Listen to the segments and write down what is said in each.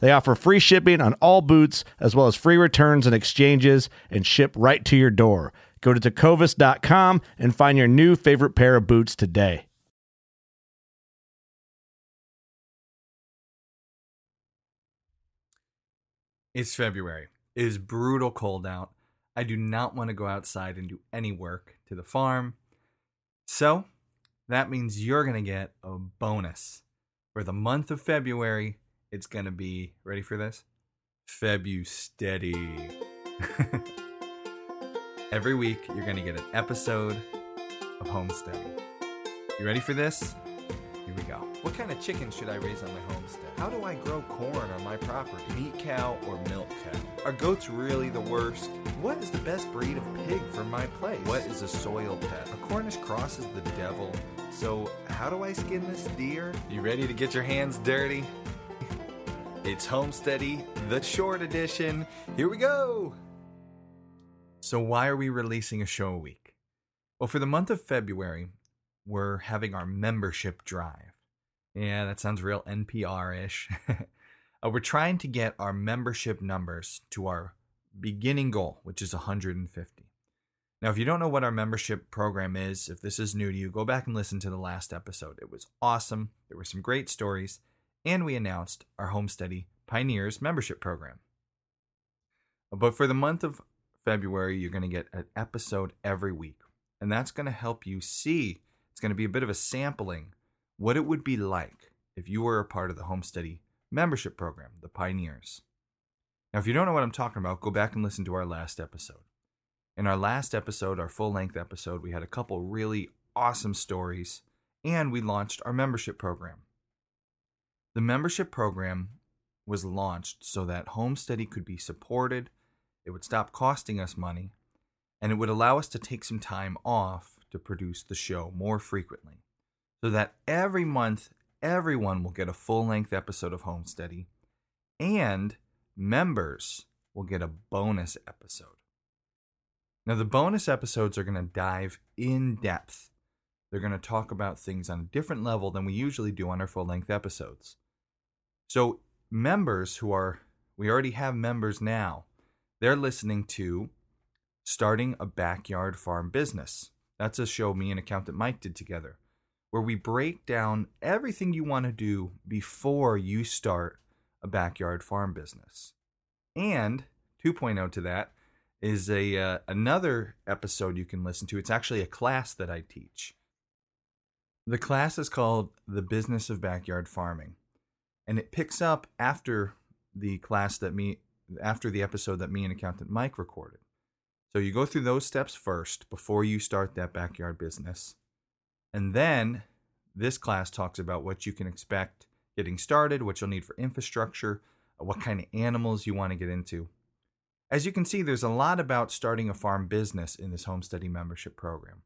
They offer free shipping on all boots, as well as free returns and exchanges, and ship right to your door. Go to tecovas.com and find your new favorite pair of boots today. It's February. It is brutal cold out. I do not want to go outside and do any work to the farm. So, that means you're going to get a bonus. For the month of February, it's to be, ready for this? Febu Steady. Every week, you're to get an episode of Homestead. You ready for this? Here we go. What kind of chicken should I raise on my homestead? How do I grow corn on my property? Meat cow or milk cow? Are goats really the worst? What is the best breed of pig for my place? What is a soil pet? A Cornish cross is the devil. So, how do I skin this deer? You ready to get your hands dirty? It's Homesteady, the short edition. Here we go! So, why are we releasing a show a week? Well, for the month of February, we're having our membership drive. Yeah, that sounds real NPR ish. uh, we're trying to get our membership numbers to our beginning goal, which is 150. Now, if you don't know what our membership program is, if this is new to you, go back and listen to the last episode. It was awesome. There were some great stories, and we announced our Homesteady Pioneers membership program. But for the month of February, you're going to get an episode every week, and that's going to help you see. It's going to be a bit of a sampling what it would be like if you were a part of the Homesteady membership program, the Pioneers. Now, if you don't know what I'm talking about, go back and listen to our last episode. In our last episode, our full length episode, we had a couple really awesome stories and we launched our membership program. The membership program was launched so that Homesteady could be supported, it would stop costing us money, and it would allow us to take some time off to produce the show more frequently. So that every month, everyone will get a full length episode of Homesteady, and members will get a bonus episode. Now, the bonus episodes are going to dive in depth. They're going to talk about things on a different level than we usually do on our full length episodes. So, members who are, we already have members now, they're listening to Starting a Backyard Farm Business. That's a show me and accountant Mike did together, where we break down everything you want to do before you start a backyard farm business. And 2.0 to that is a uh, another episode you can listen to. It's actually a class that I teach. The class is called The Business of Backyard Farming and it picks up after the class that me after the episode that me and accountant Mike recorded. So you go through those steps first before you start that backyard business. And then this class talks about what you can expect getting started, what you'll need for infrastructure, uh, what kind of animals you want to get into. As you can see, there's a lot about starting a farm business in this homesteading membership program.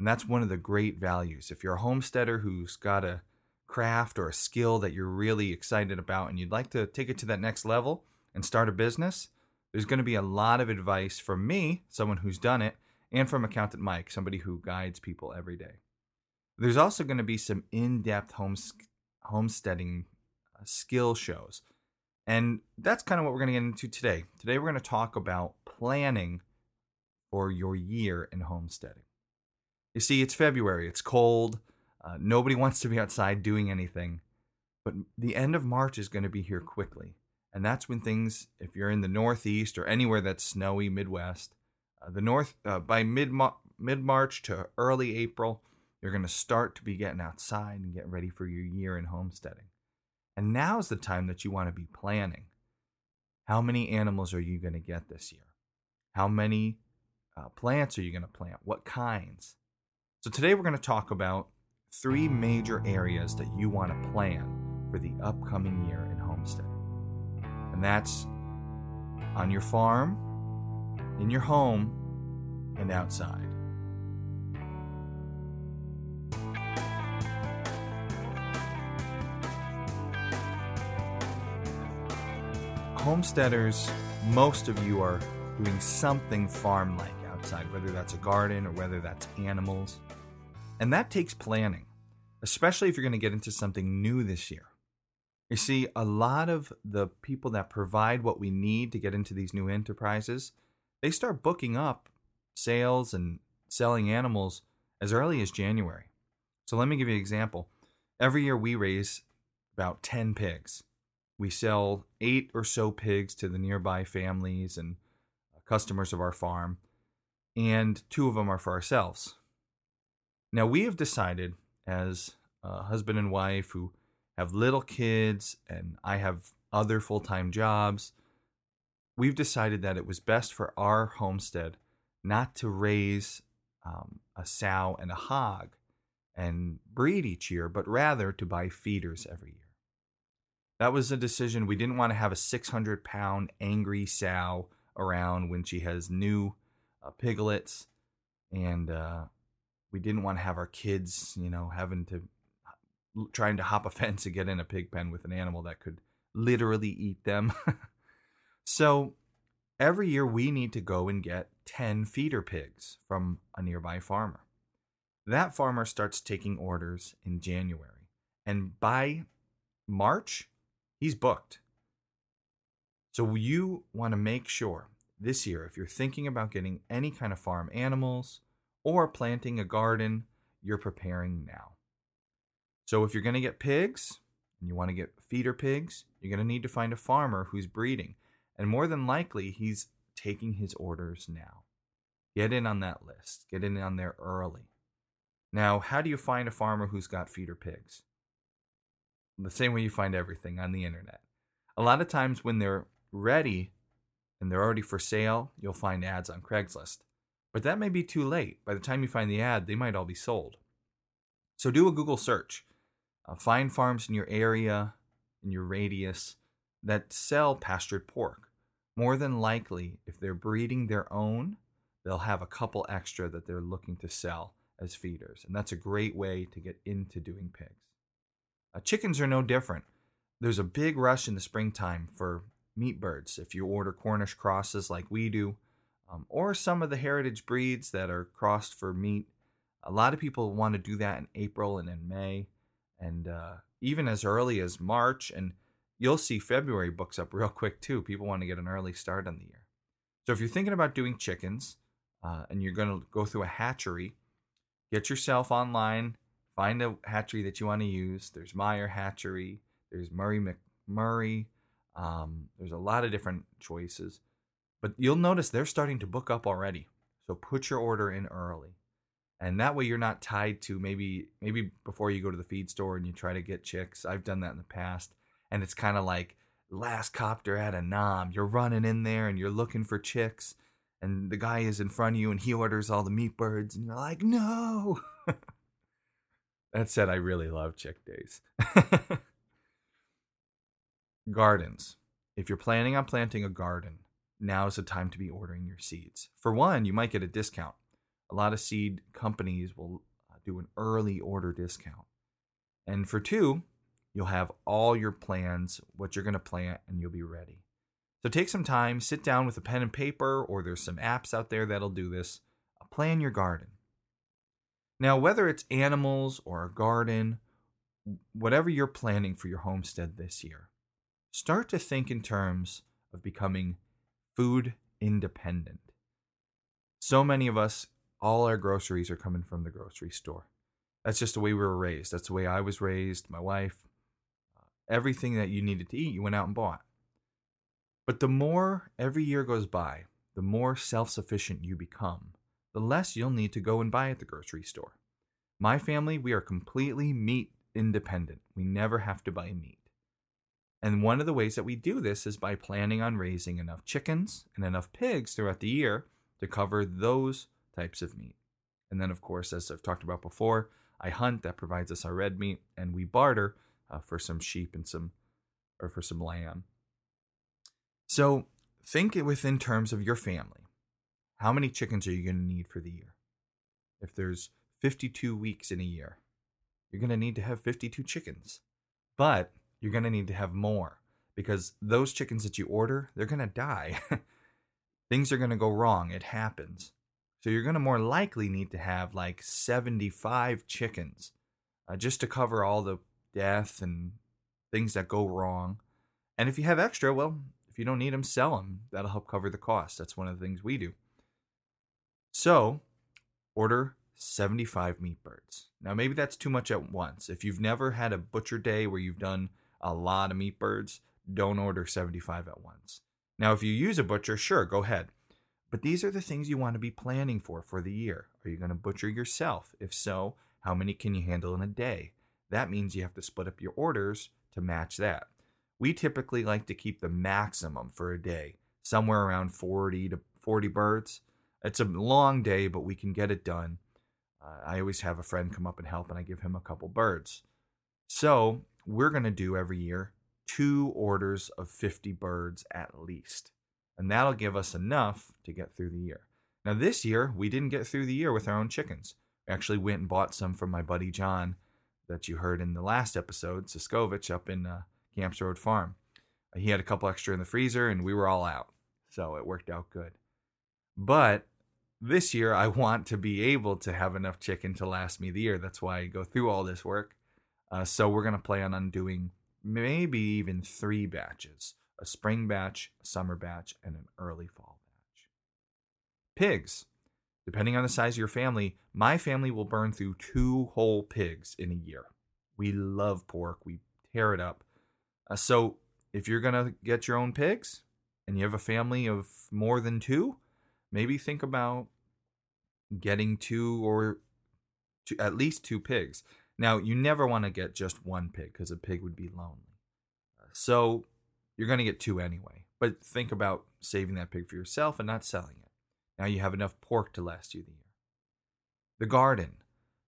And that's one of the great values. If you're a homesteader who's got a craft or a skill that you're really excited about and you'd like to take it to that next level and start a business, There's going to be a lot of advice from me, someone who's done it, and from Accountant Mike, somebody who guides people every day. There's also going to be some in depth homes- homesteading uh, skill shows. And that's kind of what we're going to get into today. Today, we're going to talk about planning for your year in homesteading. You see, it's February, it's cold, uh, nobody wants to be outside doing anything. But the end of March is going to be here quickly. And that's when things, if you're in the Northeast or anywhere that's snowy, Midwest, uh, the North, uh, by mid March to early April, you're going to start to be getting outside and getting ready for your year in homesteading. And now's the time that you want to be planning. How many animals are you going to get this year? How many uh, plants are you going to plant? What kinds? So, today we're going to talk about three major areas that you want to plan for the upcoming year in homesteading. And that's on your farm, in your home, and outside. Homesteaders, most of you are doing something farm like outside, whether that's a garden or whether that's animals. And that takes planning, especially if you're going to get into something new this year. You see, a lot of the people that provide what we need to get into these new enterprises, they start booking up sales and selling animals as early as January. So let me give you an example. Every year we raise about 10 pigs. We sell eight or so pigs to the nearby families and uh, customers of our farm, and two of them are for ourselves. Now, we have decided as a husband and wife who have little kids and I have other full time jobs, we've decided that it was best for our homestead not to raise um, a sow and a hog and breed each year, but rather to buy feeders every year. That was a decision. We didn't want to have a 600 pound angry sow around when she has new uh, piglets, and uh, we didn't want to have our kids, you know, having to uh, trying to hop a fence and get in a pig pen with an animal that could literally eat them. so every year we need to go and get 10 feeder pigs from a nearby farmer. That farmer starts taking orders in January, and by March, he's booked. So you want to make sure this year, if you're thinking about getting any kind of farm animals or planting a garden, you're preparing now. So if you're going to get pigs and you want to get feeder pigs, you're going to need to find a farmer who's breeding. And more than likely, he's taking his orders now. Get in on that list, get in on there early. Now, how do you find a farmer who's got feeder pigs? The same way you find everything on the internet. A lot of times, when they're ready and they're already for sale, you'll find ads on Craigslist. But that may be too late. By the time you find the ad, they might all be sold. So do a Google search. Uh, find farms in your area, in your radius, that sell pastured pork. More than likely, if they're breeding their own, they'll have a couple extra that they're looking to sell as feeders. And that's a great way to get into doing pigs. Uh, chickens are no different. There's a big rush in the springtime for meat birds. If you order Cornish crosses like we do, um, or some of the heritage breeds that are crossed for meat, a lot of people want to do that in April and in May and uh, even as early as March. And you'll see February books up real quick too. People want to get an early start on the year. So if you're thinking about doing chickens uh, and you're going to go through a hatchery, get yourself online, find a hatchery that you want to use. There's Meyer Hatchery, there's Murray McMurray. Um, there's a lot of different choices, but you'll notice they're starting to book up already. So put your order in early. And that way you're not tied to maybe maybe before you go to the feed store and you try to get chicks. I've done that in the past. And it's kind of like last copter at a nom you're running in there and you're looking for chicks. And the guy is in front of you and he orders all the meat birds and you're like no. That said i really love chick days. Gardens. If you're planning on planting a garden now is the time to be ordering your seeds for one you might get a discount a lot of seed companies will uh, do an early order discount. And for two, you'll have all your plans, what you're going to plant, and you'll be ready. So take some time, sit down with a pen and paper, or there's some apps out there that'll do this. Plan your garden. Now, whether it's animals or a garden, whatever you're planning for your homestead this year, start to think in terms of becoming food independent. So many of us, all our groceries are coming from the grocery store. That's just the way we were raised. That's the way I was raised, my wife. Uh, everything that you needed to eat, you went out and bought. But the more every year goes by, the more self sufficient you become, the less you'll need to go and buy at the grocery store. My family, we are completely meat independent. We never have to buy meat. And one of the ways that we do this is by planning on raising enough chickens and enough pigs throughout the year to cover those types of meat. And then, of course, as I've talked about before, I hunt that provides us our red meat, and we barter uh, for some sheep and some, or for some lamb. So think it within terms of your family. How many chickens are you going to need for the year? If there's 52 weeks in a year, you're going to need to have 52 chickens. But you're going to need to have more because those chickens that you order, they're going to die. Things are going to go wrong. It happens. So you're going to more likely need to have like 75 chickens uh, just to cover all the death and things that go wrong. And if you have extra, well, if you don't need them, sell them. That'll help cover the cost. That's one of the things we do. So order 75 meat birds. Now, maybe that's too much at once. If you've never had a butcher day where you've done a lot of meat birds, don't order 75 at once. Now, if you use a butcher, sure, go ahead. But these are the things you want to be planning for for the year. Are you going to butcher yourself? If so, how many can you handle in a day? That means you have to split up your orders to match that. We typically like to keep the maximum for a day, somewhere around 40 to 40 birds. It's a long day, but we can get it done. Uh, I always have a friend come up and help, and I give him a couple birds. So we're going to do every year two orders of 50 birds at least. And that'll give us enough to get through the year. Now, this year, we didn't get through the year with our own chickens. We actually went and bought some from my buddy John that you heard in the last episode, Siskovich, up in uh, Camps Road Farm. He had a couple extra in the freezer, and we were all out. So it worked out good. But this year, I want to be able to have enough chicken to last me the year. That's why I go through all this work. Uh, so we're going to plan on doing maybe even three batches a spring batch, a summer batch, and an early fall batch. Pigs. Depending on the size of your family, my family will burn through two whole pigs in a year. We love pork, we tear it up. Uh, so if you're going to get your own pigs and you have a family of more than two, maybe think about getting two or two, at least two pigs. Now, you never want to get just one pig because a pig would be lonely. So you're going to get two anyway. But think about saving that pig for yourself and not selling it. Now you have enough pork to last you the year. The garden.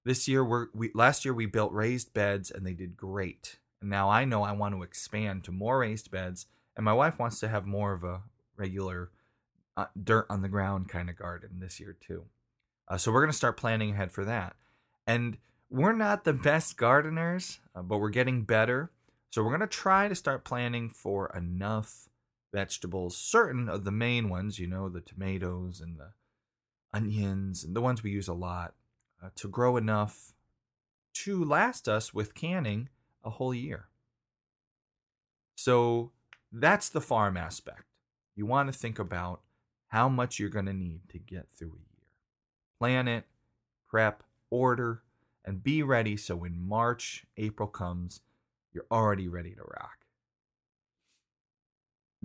This year, we're, we last year we built raised beds and they did great. And now I know I want to expand to more raised beds, and my wife wants to have more of a regular uh, dirt on the ground kind of garden this year too. Uh, so we're going to start planning ahead for that. And we're not the best gardeners, uh, but we're getting better. So we're going to try to start planning for enough vegetables, certain of the main ones, you know, the tomatoes and the onions and the ones we use a lot, uh, to grow enough to last us with canning a whole year. So that's the farm aspect. You want to think about how much you're going to need to get through a year. Plan it, prep, order, and be ready so when March, April comes, you're already ready to rock.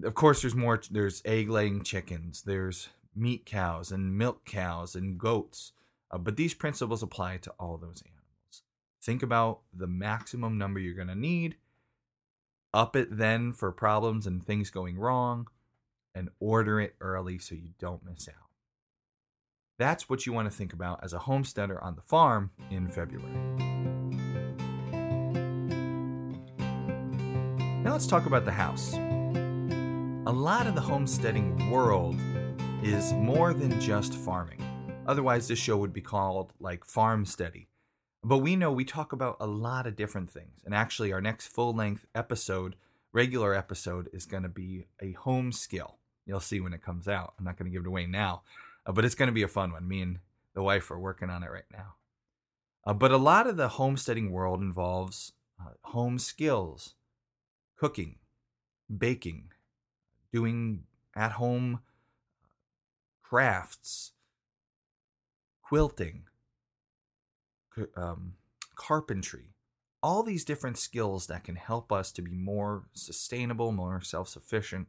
Of course, there's more. There's egg laying chickens, there's meat cows and milk cows and goats. Uh, but these principles apply to all those animals. Think about the maximum number you're going to need, up it then for problems and things going wrong, and order it early so you don't miss out. That's what you want to think about as a homesteader on the farm in February. Now let's talk about the house. A lot of the homesteading world is more than just farming. Otherwise, this show would be called like Farm Steady. But we know we talk about a lot of different things. And actually, our next full length episode regular episode is going to be a home skill. You'll see when it comes out. I'm not going to give it away now, uh, but it's going to be a fun one. Me and the wife are working on it right now. Uh, but a lot of the homesteading world involves uh, home skills, cooking, baking, doing at home crafts, quilting, um, carpentry, all these different skills that can help us to be more sustainable, more self sufficient.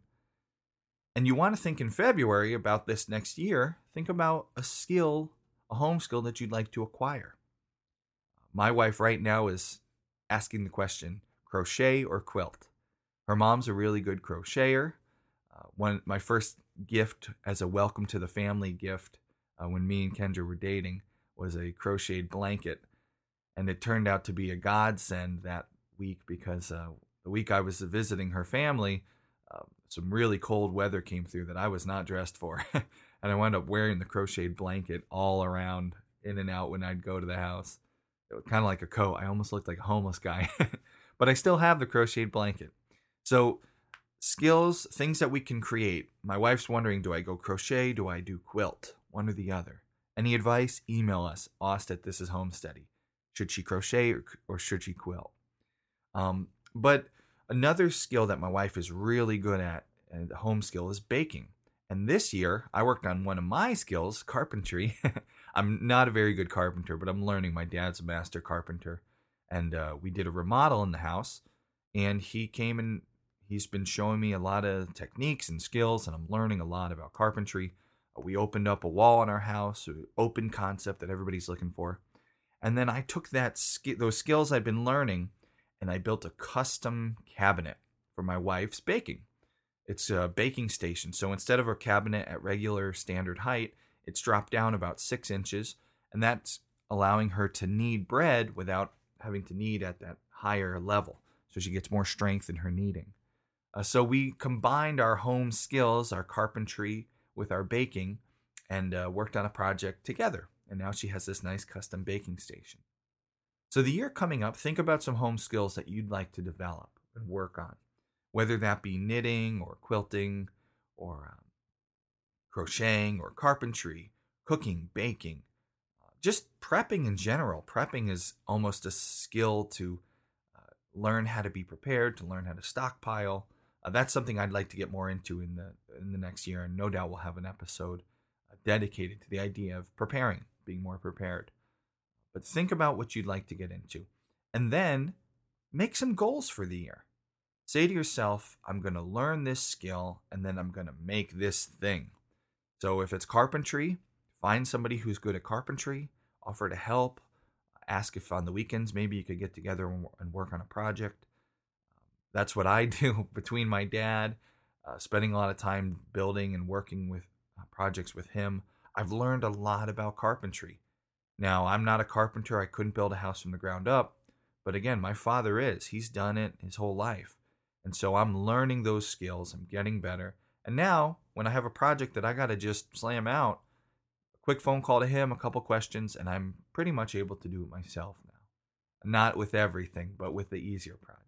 And you want to think in February about this next year, think about a skill, a home skill that you'd like to acquire. My wife right now is asking the question crochet or quilt. Her mom's a really good crocheter. Uh, one, my first gift as a welcome to the family gift uh, when me and Kendra were dating was a crocheted blanket. And it turned out to be a godsend that week because uh, the week I was visiting her family, uh, some really cold weather came through that I was not dressed for. and I wound up wearing the crocheted blanket all around, in and out when I'd go to the house. It was kind of like a coat. I almost looked like a homeless guy, but I still have the crocheted blanket. So skills, things that we can create. My wife's wondering do I go crochet? Do I do quilt? One or the other. Any advice? Email us, aust at this is homesteady. Should she crochet or, or should she quilt? Um, but another skill that my wife is really good at, and home skill, is baking. And this year, I worked on one of my skills, carpentry. I'm not a very good carpenter, but I'm learning. My dad's a master carpenter. And uh, we did a remodel in the house. And he came and He's been showing me a lot of techniques and skills, and I'm learning a lot about carpentry. Uh, we opened up a wall in our house, open concept that everybody's looking for. And then I took that those skills I've been learning, and I built a custom cabinet for my wife's baking. It's a baking station, so instead of a cabinet at regular standard height, it's dropped down about six inches, and that's allowing her to knead bread without having to knead at that higher level. So she gets more strength in her kneading. Uh, so we combined our home skills, our carpentry, with our baking, and uh, worked on a project together. And now she has this nice custom baking station. So the year coming up, think about some home skills that you'd like to develop and work on, whether that be knitting or quilting or um, crocheting or carpentry, cooking, baking, uh, just prepping in general. Prepping is almost a skill to uh, learn how to be prepared, to learn how to stockpile, uh, that's something I'd like to get more into in the in the next year, and no doubt we'll have an episode uh, dedicated to the idea of preparing, being more prepared. But think about what you'd like to get into, and then make some goals for the year. Say to yourself, I'm going to learn this skill, and then I'm going to make this thing. So if it's carpentry, find somebody who's good at carpentry, offer to help, ask if on the weekends maybe you could get together and work on a project that's what I do between my dad, uh, spending a lot of time building and working with uh, projects with him. I've learned a lot about carpentry. Now, I'm not a carpenter. I couldn't build a house from the ground up. But again, my father is. He's done it his whole life. And so I'm learning those skills. I'm getting better. And now, when I have a project that I got to just slam out, a quick phone call to him, a couple questions, and I'm pretty much able to do it myself now. Not with everything, but with the easier project.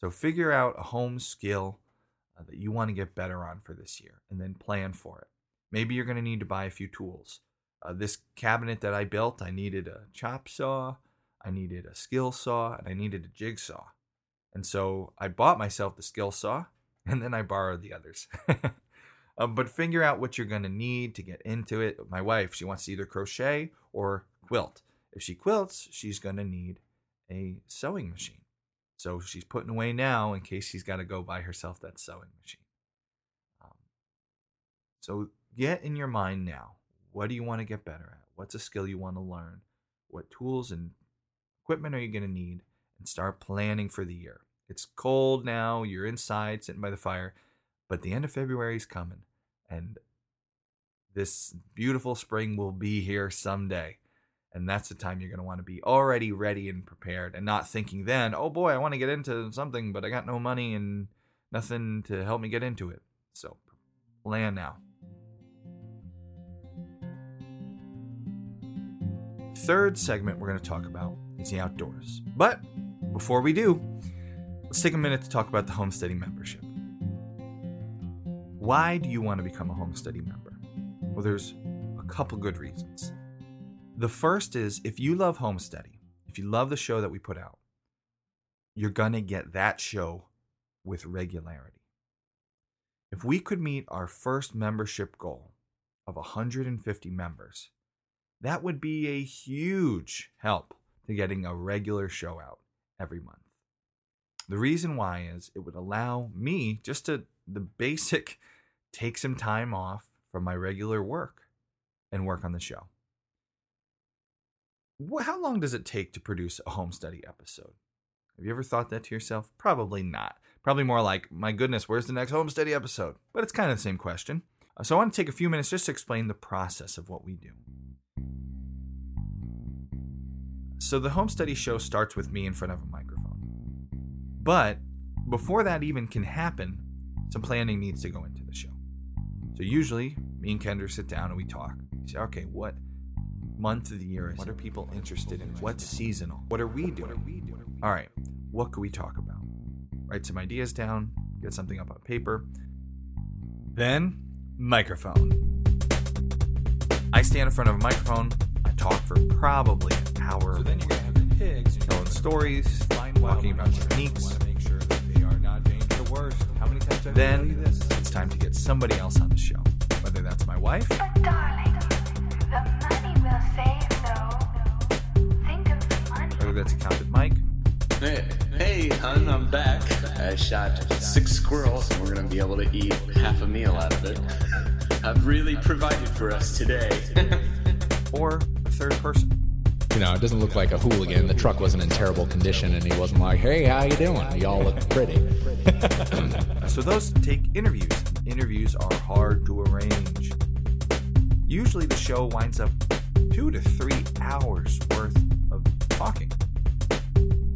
So figure out a home skill uh, that you want to get better on for this year and then plan for it. Maybe you're going to need to buy a few tools. Uh, this cabinet that I built, I needed a chop saw, I needed a skill saw, and I needed a jigsaw. And so I bought myself the skill saw and then I borrowed the others. um, but figure out what you're going to need to get into it. My wife, she wants to either crochet or quilt. If she quilts, she's going to need a sewing machine. So she's putting away now in case she's got to go buy herself that sewing machine. Um, so get in your mind now what do you want to get better at? What's a skill you want to learn? What tools and equipment are you going to need? And start planning for the year. It's cold now. You're inside sitting by the fire, but the end of February is coming, and this beautiful spring will be here someday. And that's the time you're going to want to be already ready and prepared and not thinking then, oh boy, I want to get into something, but I got no money and nothing to help me get into it. So plan now. Third segment we're going to talk about is the outdoors. But before we do, let's take a minute to talk about the homesteading membership. Why do you want to become a homesteading member? Well, there's a couple good reasons. The first is if you love homesteading, if you love the show that we put out, you're going to get that show with regularity. If we could meet our first membership goal of 150 members, that would be a huge help to getting a regular show out every month. The reason why is it would allow me just to the basic take some time off from my regular work and work on the show. How long does it take to produce a Homesteady episode? Have you ever thought that to yourself? Probably not. Probably more like, my goodness, where's the next Homesteady episode? But it's kind of the same question. Uh, so I want to take a few minutes just to explain the process of what we do. So the Homesteady show starts with me in front of a microphone. But before that even can happen, some planning needs to go into the show. So usually, me and Kendra sit down and we talk. We say, okay, what month of the year is What are people interested in? What's seasonal? What are we doing? What are we doing? All right, what could we talk about? Write some ideas down, get something up on paper. Then, microphone. I stand in front of a microphone, I talk for probably an hour. So then you're gonna have the pigs, and telling stories, find talking about techniques. Make sure that they are not dangerous. The. How many times have I you Then this? it's time to get somebody else on the show, whether that's my wife, But darling, the that's accountant Mike, Hey, hey, hun, I'm back. I shot six squirrels, and we're gonna be able to eat half a meal out of it. I've really provided for us today. or a third person. You know, it doesn't look like a hooligan. The truck wasn't in terrible condition, and he wasn't like, "Hey, how you doing?" Y'all look pretty. So those take interviews. Interviews are hard to arrange. Usually the show winds up two to three hours worth of talking.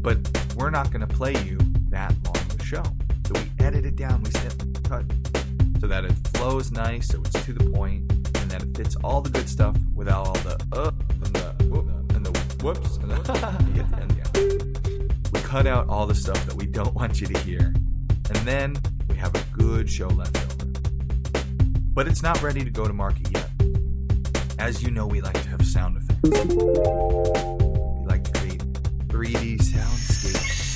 But we're not going to play you that long of a show. So we edit it down, we snip, cut, so that it flows nice, so it's to the point, and that it fits all the good stuff without all the uh and the whoop and the whoops and the get the. We cut out all the stuff that we don't want you to hear, and then we have a good show left over. But it's not ready to go to market yet. As you know, we like to have sound effects. 3D soundscapes.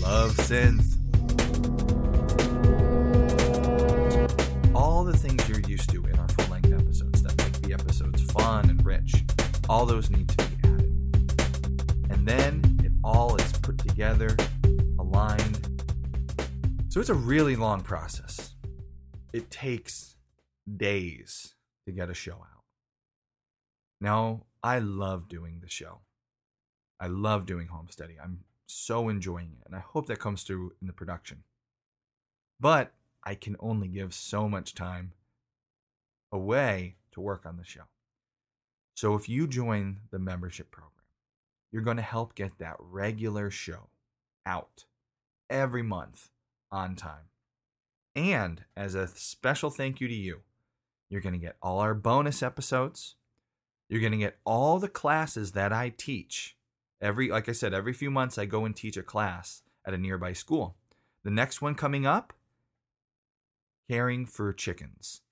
Love synth. All the things you're used to in our full length episodes that make the episodes fun and rich, all those need to be added. And then it all is put together, aligned. So it's a really long process. It takes days to get a show out. Now, I love doing the show. I love doing Homesteady. I'm so enjoying it, and I hope that comes through in the production. But I can only give so much time away to work on the show. So if you join the membership program, you're going to help get that regular show out every month on time. And as a special thank you to you, you're going to get all our bonus episodes. You're going to get all the classes that I teach. Every like I said, every few months I go and teach a class at a nearby school. The next one coming up, caring for chickens.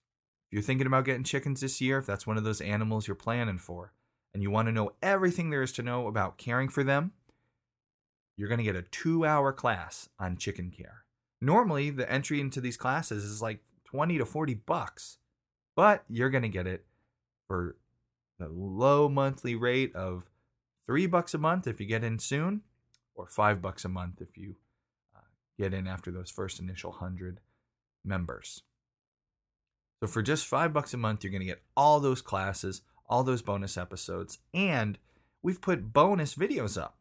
If you're thinking about getting chickens this year, if that's one of those animals you're planning for, and you want to know everything there is to know about caring for them, you're going to get a two hour class on chicken care. Normally, the entry into these classes is like 20 to 40 bucks, but you're going to get it for the low monthly rate of three bucks a month if you get in soon, or five bucks a month if you uh, get in after those first initial hundred members. So for just five bucks a month, you're going to get all those classes, all those bonus episodes, and we've put bonus videos up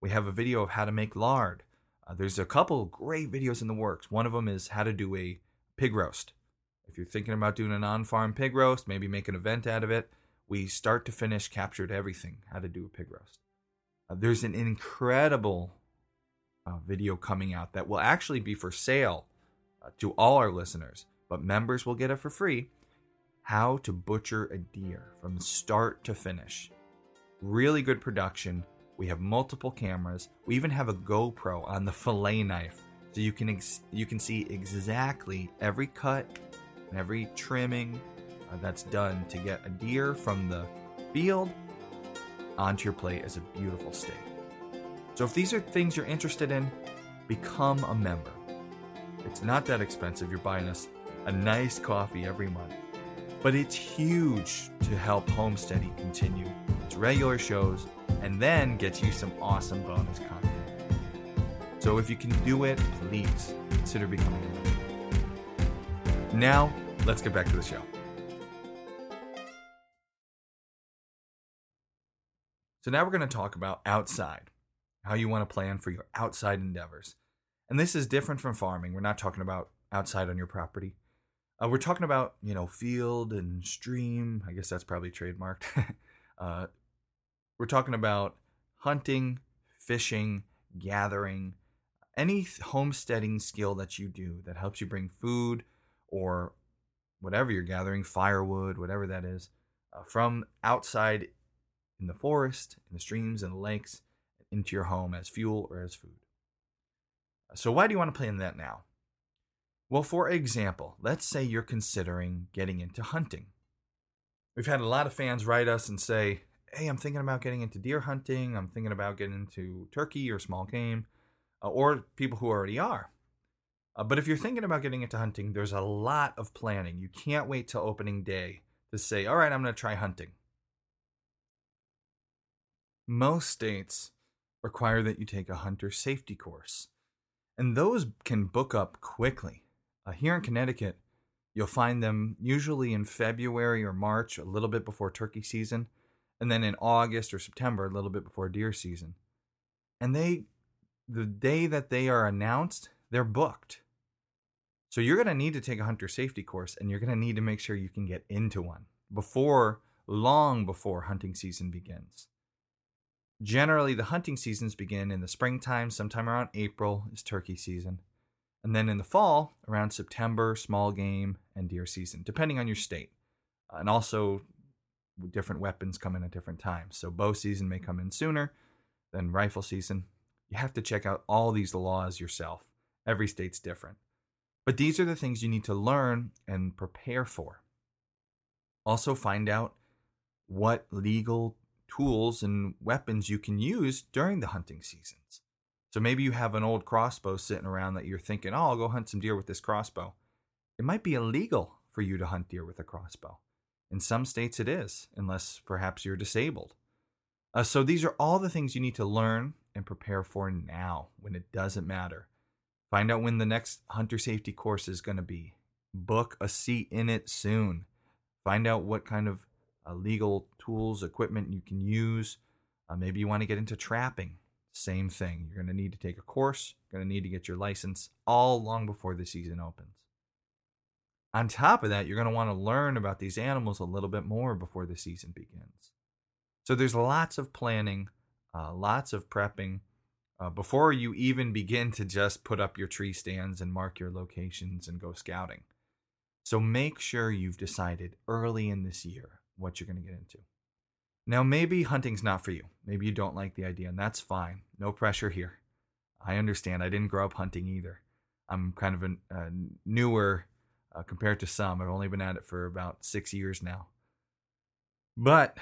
We have a video of how to make lard. Uh, there's a couple great videos in the works. One of them is how to do a pig roast. If you're thinking about doing an on farm pig roast, maybe make an event out of it, we start to finish captured everything how to do a pig roast. Uh, there's an incredible uh, video coming out that will actually be for sale uh, to all our listeners, but members will get it for free. How to butcher a deer from start to finish. Really good production. We have multiple cameras. We even have a GoPro on the fillet knife, so you can ex- you can see exactly every cut and every trimming uh, that's done to get a deer from the field onto your plate as a beautiful steak. So if these are things you're interested in, become a member. It's not that expensive. You're buying us a nice coffee every month. But it's huge to help Homesteady continue its regular shows and then get you some awesome bonus content. So if you can do it, please consider becoming a member. Now, let's get back to the show. So now we're going to talk about outside, how you want to plan for your outside endeavors. And this is different from farming. We're not talking about outside on your property. Uh, we're talking about, you know, field and stream. I guess that's probably trademarked. uh, we're talking about hunting, fishing, gathering, any homesteading skill that you do that helps you bring food or whatever you're gathering, firewood, whatever that is, uh, from outside in the forest, in the streams and the lakes, into your home as fuel or as food. So, why do you want to plan that now? Well, for example, let's say you're considering getting into hunting. We've had a lot of fans write us and say, Hey, I'm thinking about getting into deer hunting. I'm thinking about getting into turkey or small game, uh, or people who already are. Uh, but if you're thinking about getting into hunting, there's a lot of planning. You can't wait till opening day to say, All right, I'm going to try hunting. Most states require that you take a hunter safety course, and those can book up quickly. Uh, here in Connecticut, you'll find them usually in February or March, a little bit before turkey season, and then in August or September, a little bit before deer season. And they, the day that they are announced, they're booked. So you're going to need to take a hunter safety course, and you're going to need to make sure you can get into one before, long before hunting season begins. Generally, the hunting seasons begin in the springtime, sometime around April is turkey season. And then in the fall, around September, small game and deer season, depending on your state. And also, different weapons come in at different times. So, bow season may come in sooner than rifle season. You have to check out all these laws yourself. Every state's different. But these are the things you need to learn and prepare for. Also, find out what legal tools and weapons you can use during the hunting seasons. So maybe you have an old crossbow sitting around that you're thinking, oh, I'll go hunt some deer with this crossbow. It might be illegal for you to hunt deer with a crossbow. In some states, it is, unless perhaps you're disabled. Uh, so these are all the things you need to learn and prepare for now when it doesn't matter. Find out when the next hunter safety course is going to be. Book a seat in it soon. Find out what kind of uh, legal tools, equipment you can use. Uh, maybe you want to get into trapping. Same thing. You're going to need to take a course, you're going to need to get your license all long before the season opens. On top of that, you're going to want to learn about these animals a little bit more before the season begins. So there's lots of planning, uh, lots of prepping uh, before you even begin to just put up your tree stands and mark your locations and go scouting. So make sure you've decided early in this year what you're going to get into. Now, maybe hunting's not for you. Maybe you don't like the idea, and that's fine. No pressure here. I understand. I didn't grow up hunting either. I'm kind of a, a newer uh, compared to some. I've only been at it for about six years now. But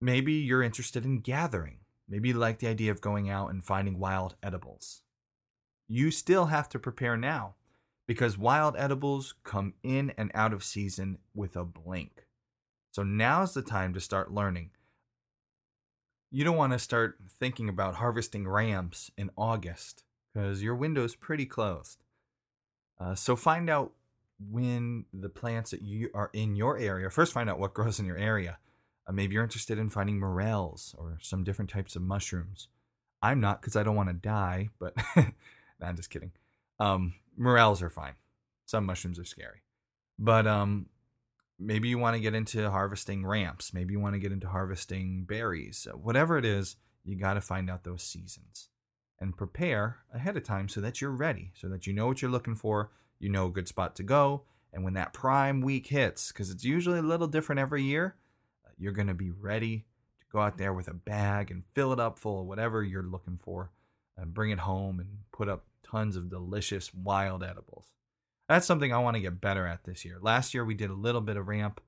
maybe you're interested in gathering. Maybe you like the idea of going out and finding wild edibles. You still have to prepare now because wild edibles come in and out of season with a blink. So now's the time to start learning. You don't want to start thinking about harvesting ramps in August because your window is pretty closed. Uh, so find out when the plants that you are in your area. First, find out what grows in your area. Uh, maybe you're interested in finding morels or some different types of mushrooms. I'm not because I don't want to die, but nah, I'm just kidding. Um, morels are fine. Some mushrooms are scary, but um, maybe you want to get into harvesting ramps. Maybe you want to get into harvesting berries. Whatever it is, you got to find out those seasons and prepare ahead of time so that you're ready, so that you know what you're looking for, you know a good spot to go, and when that prime week hits, because it's usually a little different every year, uh, you're going to be ready to go out there with a bag and fill it up full of whatever you're looking for and bring it home and put up tons of delicious wild edibles. That's something I want to get better at this year. Last year we did a little bit of ramp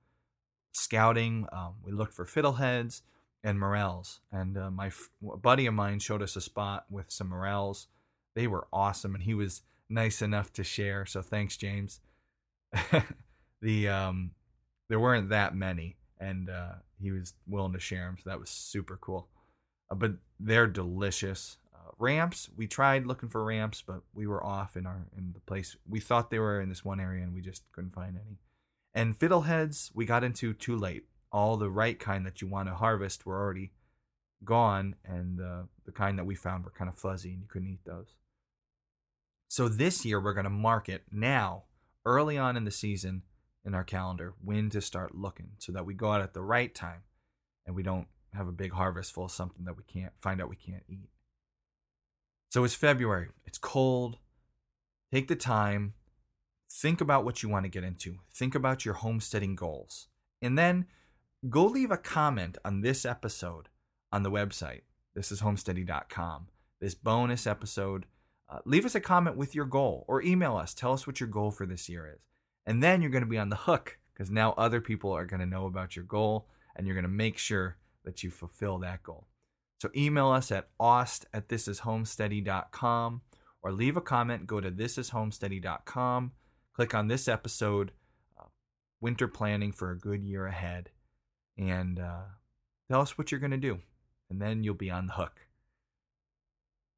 scouting. Um, we looked for fiddleheads and morels, and uh, my buddy of mine showed us a spot with some morels. They were awesome, and he was nice enough to share. So thanks, James. the um, there weren't that many, and uh, he was willing to share them, so that was super cool. Uh, but they're delicious. Ramps, we tried looking for ramps, but we were off in our in the place. We thought they were in this one area, and we just couldn't find any. And fiddleheads, we got into too late. All the right kind that you want to harvest were already gone, and uh, the kind that we found were kind of fuzzy, and you couldn't eat those. So this year, we're going to mark it now early on in the season in our calendar when to start looking so that we go out at the right time and we don't have a big harvest full of something that we can't find out we can't eat. So it's February. It's cold. Take the time. Think about what you want to get into. Think about your homesteading goals. And then go leave a comment on this episode on the website. This is homesteady.com. This bonus episode uh, leave us a comment with your goal or email us. Tell us what your goal for this year is. And then you're going to be on the hook because now other people are going to know about your goal and you're going to make sure that you fulfill that goal. So email us at aust at thisishomesteady.com or leave a comment. Go to thisishomesteady.com. Click on this episode, uh, Winter Planning for a Good Year Ahead, and uh, tell us what you're going to do. And then you'll be on the hook.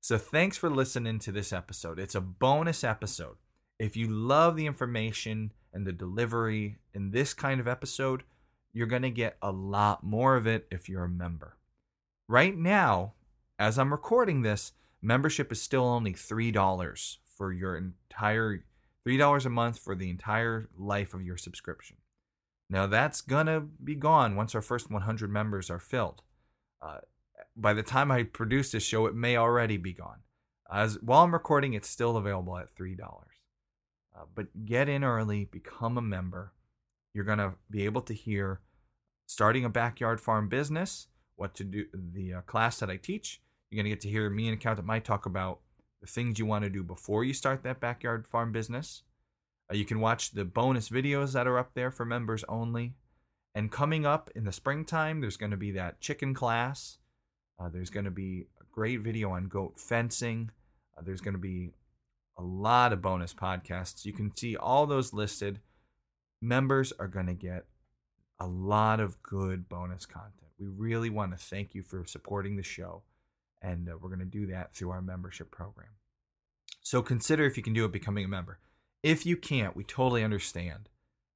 So thanks for listening to this episode. It's a bonus episode. If you love the information and the delivery in this kind of episode, you're going to get a lot more of it if you're a member. Right now, as I'm recording this, membership is still only $3 for your entire $3 a month for the entire life of your subscription. Now that's to be gone once our first 100 members are filled. Uh, by the time I produce this show, it may already be gone. As while I'm recording, it's still available at three dollars. Uh, but get in early, become a member. You're gonna be able to hear starting a backyard farm business, what to do, the uh, class that I teach. You're gonna get to hear me and Accountant Mike talk about the things you want to do before you start that backyard farm business. Uh, you can watch the bonus videos that are up there for members only. And coming up in the springtime, there's going to be that chicken class uh, there's going to be a great video on goat fencing. Uh, there's going to be a lot of bonus podcasts. You can see all those listed. Members are going to get a lot of good bonus content. We really want to thank you for supporting the show, and uh, we're going to do that through our membership program. So consider if you can do it becoming a member. If you can't, we totally understand.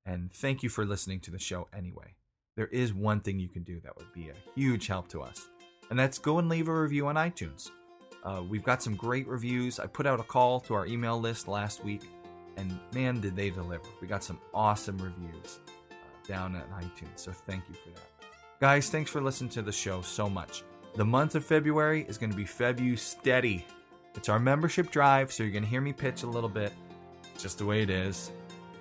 And thank you for listening to the show anyway. There is one thing you can do that would be a huge help to us and that's go and leave a review on iTunes. Uh, we've got some great reviews. I put out a call to our email list last week, and man, did they deliver. We got some awesome reviews uh, down at iTunes, so thank you for that. Guys, thanks for listening to the show so much. The month of February is going to be Febu Steady. It's our membership drive, so you're going to hear me pitch a little bit, just the way it is.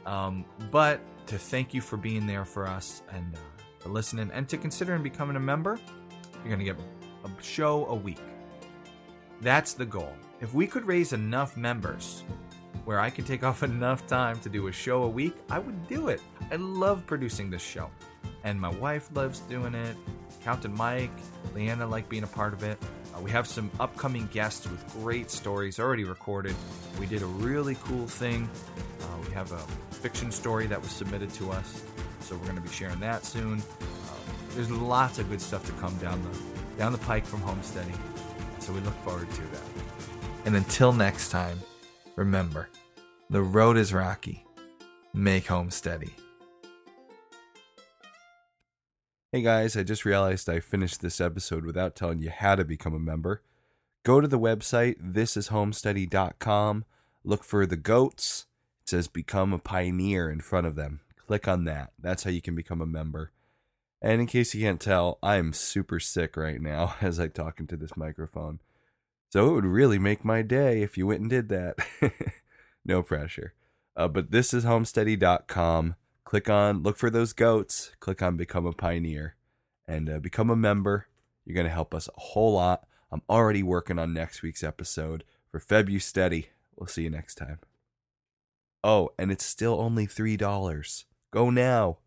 Um, but to thank you for being there for us and uh, for listening, and to considering becoming a member, you're going to get a show a week. That's the goal. If we could raise enough members where I could take off enough time to do a show a week, I would do it. I love producing this show. And my wife loves doing it. Captain Mike, Leanna like being a part of it. Uh, we have some upcoming guests with great stories already recorded. We did a really cool thing. Uh, we have a fiction story that was submitted to us, so we're going to be sharing that soon. Uh, there's lots of good stuff to come down the down the pike from homesteading. So we look forward to that. And until next time, remember the road is rocky. Make home Hey guys, I just realized I finished this episode without telling you how to become a member. Go to the website, thisishomesteady.com. Look for the goats. It says become a pioneer in front of them. Click on that. That's how you can become a member. And in case you can't tell, I am super sick right now as I talk into this microphone. So it would really make my day if you went and did that. no pressure. Uh, but this is homesteady.com. Click on, look for those goats, click on become a pioneer, and uh, become a member. You're going to help us a whole lot. I'm already working on next week's episode for Febu Steady. We'll see you next time. Oh, and it's still only $3. Go now.